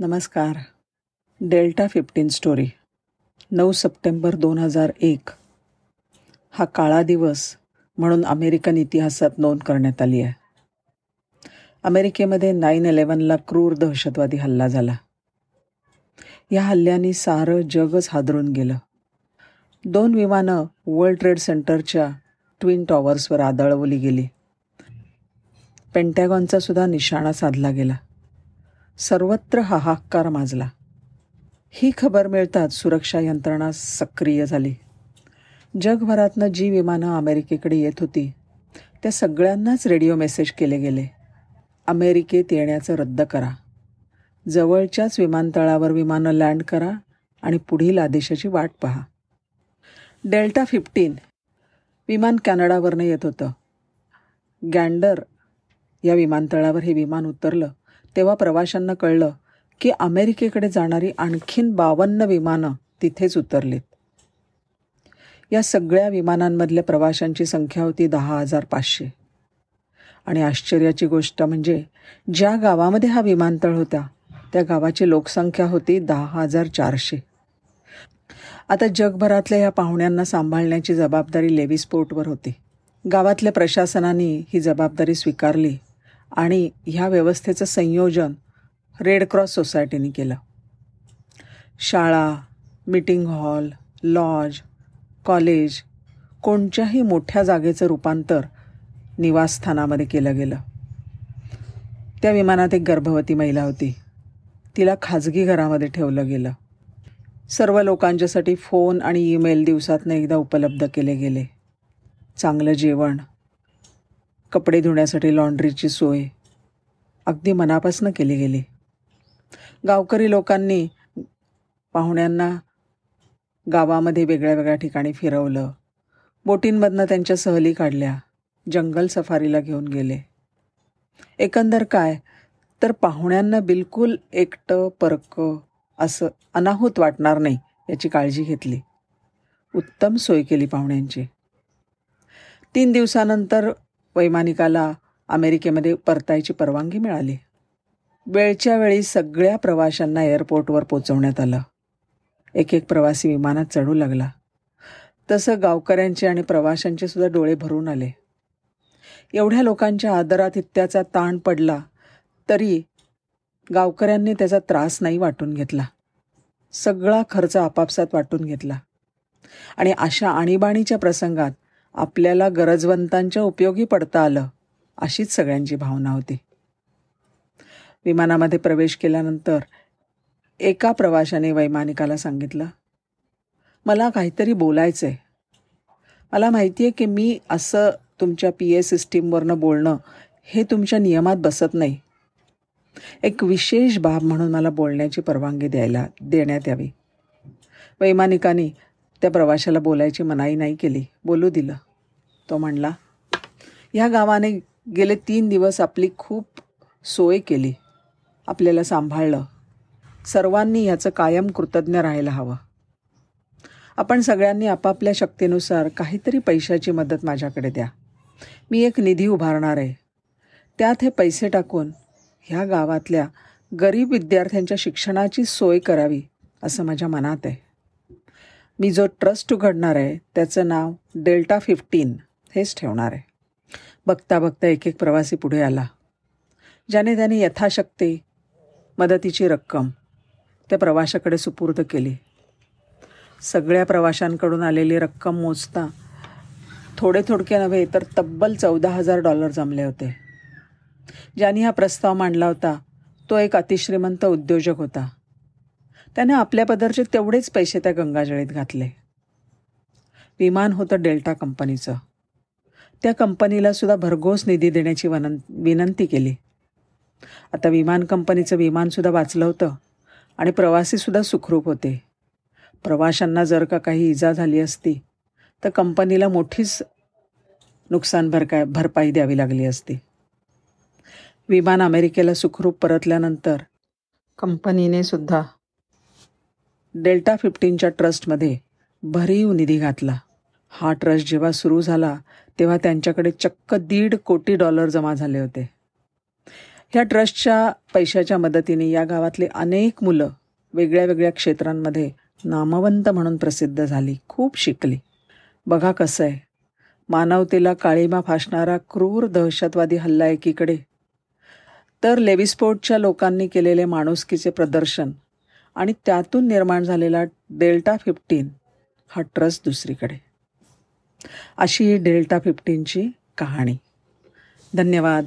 नमस्कार. Delta fifteen story. नऊ सप्टेंबर दोन हजार एक. हा काळा दिवस म्हणून अमेरिकन इतिहासात नोंद करण्यात आली आहे. अमेरिकेमध्ये नाईन इलेवनला क्रूर दहशतवादी हल्ला झाला. या हल्ल्याने सारं जगच हादरून गेलं. दोन विमानं वर्ल्ड ट्रेड सेंटरच्या ट्विन टॉवर्सवर आदळवली गेली. पेंटॅगॉनचा सुद्धा निशाणा साधला गेला. सर्वत्र हाहाकार माजला. ही खबर मिळताच सुरक्षा यंत्रणा सक्रिय झाली. जगभरातनं जी विमानं अमेरिकेकडे येत होती त्या सगळ्यांनाच रेडिओ मेसेज केले गेले. अमेरिकेत येण्याचं रद्द करा. जवळच्याच विमानतळावर विमानं लँड करा आणि पुढील आदेशाची वाट पहा. डेल्टा फिफ्टीन विमान कॅनडावरनं येत होतं. गँडर या विमानतळावर हे विमान उतरलं. तेव्हा प्रवाशांना कळलं की अमेरिकेकडे जाणारी आणखीन बावन्न विमानं तिथेच उतरलीत. या सगळ्या विमानांमधल्या प्रवाशांची संख्या होती दहा हजार पाचशे. आणि आश्चर्याची गोष्ट म्हणजे ज्या गावामध्ये हा विमानतळ होता त्या गावाची लोकसंख्या होती दहा हजार चारशे. आता जगभरातल्या या पाहुण्यांना सांभाळण्याची जबाबदारी लेविस्पोर्टवर होती. गावातल्या प्रशासनाने ही जबाबदारी स्वीकारली आणि ह्या व्यवस्थेचं संयोजन रेड क्रॉस सोसायटीने केलं. शाळा मीटिंग हॉल लॉज कॉलेज कोणत्याही मोठ्या जागेचं रूपांतर निवासस्थानामध्ये केलं गेलं. त्या विमानात एक गर्भवती महिला होती. तिला खाजगी घरामध्ये ठेवलं गेलं. सर्व लोकांच्यासाठी फोन आणि ईमेल दिवसातनं एकदा उपलब्ध केले गेले. चांगलं जेवण कपडे धुण्यासाठी लॉन्ड्रीची सोय. अगदी मनापासनं केली गेली. गावकरी लोकांनी पाहुण्यांना गावामध्ये वेगळ्या वेगळ्या ठिकाणी फिरवलं. बोटींमधनं त्यांच्या सहली काढल्या. जंगल सफारीला घेऊन गेले. एकंदर काय? तर पाहुण्यांना बिलकुल एकटं परकं असं अनाहूत वाटणार नाही याची काळजी घेतली. उत्तम सोय केली पाहुण्यांची. तीन दिवसानंतर वैमानिकाला अमेरिकेमध्ये परतायची परवानगी मिळाली. वेळच्या वेळी सगळ्या प्रवाशांना एअरपोर्टवर पोचवण्यात आलं. एक एक प्रवासी विमानात चढू लागला. तसं गावकऱ्यांचे आणि प्रवाशांचे सुद्धा डोळे भरून आले. एवढ्या लोकांच्या आदरात इत्याचा ताण पडला तरी गावकऱ्यांनी त्याचा त्रास नाही वाटून घेतला. सगळा खर्च आपापसात वाटून घेतला. आणि अशा आणीबाणीच्या प्रसंगात आपल्याला गरजवंतांच्या उपयोगी पडता आलं अशीच सगळ्यांची भावना होती. विमानामध्ये प्रवेश केल्यानंतर एका प्रवाशाने वैमानिकाला सांगितलं मला काहीतरी बोलायचं आहे मला माहिती आहे की मी असं तुमच्या पी ए सिस्टीमवरनं बोलणं हे तुमच्या नियमात बसत नाही. एक विशेष बाब म्हणून मला बोलण्याची परवानगी द्यायला देण्यात यावी. वैमानिकाने त्या प्रवाशाला बोलायची मनाई नाही केली बोलू दिलं. तो म्हणला ह्या गावाने गेले तीन दिवस आपली खूप सोय केली आपल्याला सांभाळलं. सर्वांनी ह्याचं कायम कृतज्ञ राहायला हवं. आपण सगळ्यांनी आपापल्या शक्तीनुसार काहीतरी पैशाची मदत माझ्याकडे द्या. मी एक निधी उभारणार आहे. त्यात हे पैसे टाकून ह्या गावातल्या गरीब विद्यार्थ्यांच्या शिक्षणाची सोय करावी असं माझ्या मनात आहे. मी जो ट्रस्ट उघडणार आहे त्याचं नाव डेल्टा फिफ्टीन. हेच ठेवणार आहे. बघता बघता एक एक प्रवासी पुढे आला. ज्याने त्याने यथाशक्ती मदतीची रक्कम त्या प्रवाशाकडे सुपूर्द केली. सगळ्या प्रवाशांकडून आलेली रक्कम मोजता थोडे थोडके नव्हे तर तब्बल चौदा हजार डॉलर जमले होते. ज्यांनी हा प्रस्ताव मांडला होता तो एक अतिश्रीमंत उद्योजक होता. त्याने आपल्या पदरचे तेवढेच पैसे त्या गंगाजळीत घातले. विमान होतं डेल्टा कंपनीचं. त्या कंपनीला सुद्धा भरघोस निधी देण्याची वनं विनंती केली. आता विमान कंपनीचं विमानसुद्धा वाचलं होतं आणि प्रवासीसुद्धा सुखरूप होते. प्रवाशांना जर का काही इजा झाली असती तर कंपनीला मोठीच नुकसान भरकाय भरपाई द्यावी लागली असती. विमान अमेरिकेला सुखरूप परतल्यानंतर कंपनीने सुद्धा डेल्टा फिफ्टीनच्या ट्रस्टमध्ये भरीव निधी घातला. हा ट्रस्ट जेव्हा सुरू झाला तेव्हा त्यांच्याकडे चक्क दीड कोटी डॉलर जमा झाले होते. ह्या ट्रस्टच्या पैशाच्या मदतीने या गावातली अनेक मुलं वेगळ्या वेगळ्या क्षेत्रांमध्ये नामवंत म्हणून प्रसिद्ध झाली खूप शिकली. बघा कसं आहे. मानवतेला काळीमा फासणारा क्रूर दहशतवादी हल्ला एकीकडे. तर लेविस्पोर्टच्या लोकांनी केलेले माणुसकीचे प्रदर्शन आणि त्यातून निर्माण झालेला डेल्टा फिफ्टीन हा ट्रस्ट दुसरीकडे. अशी डेल्टा फिफ्टीनची कहाणी. धन्यवाद.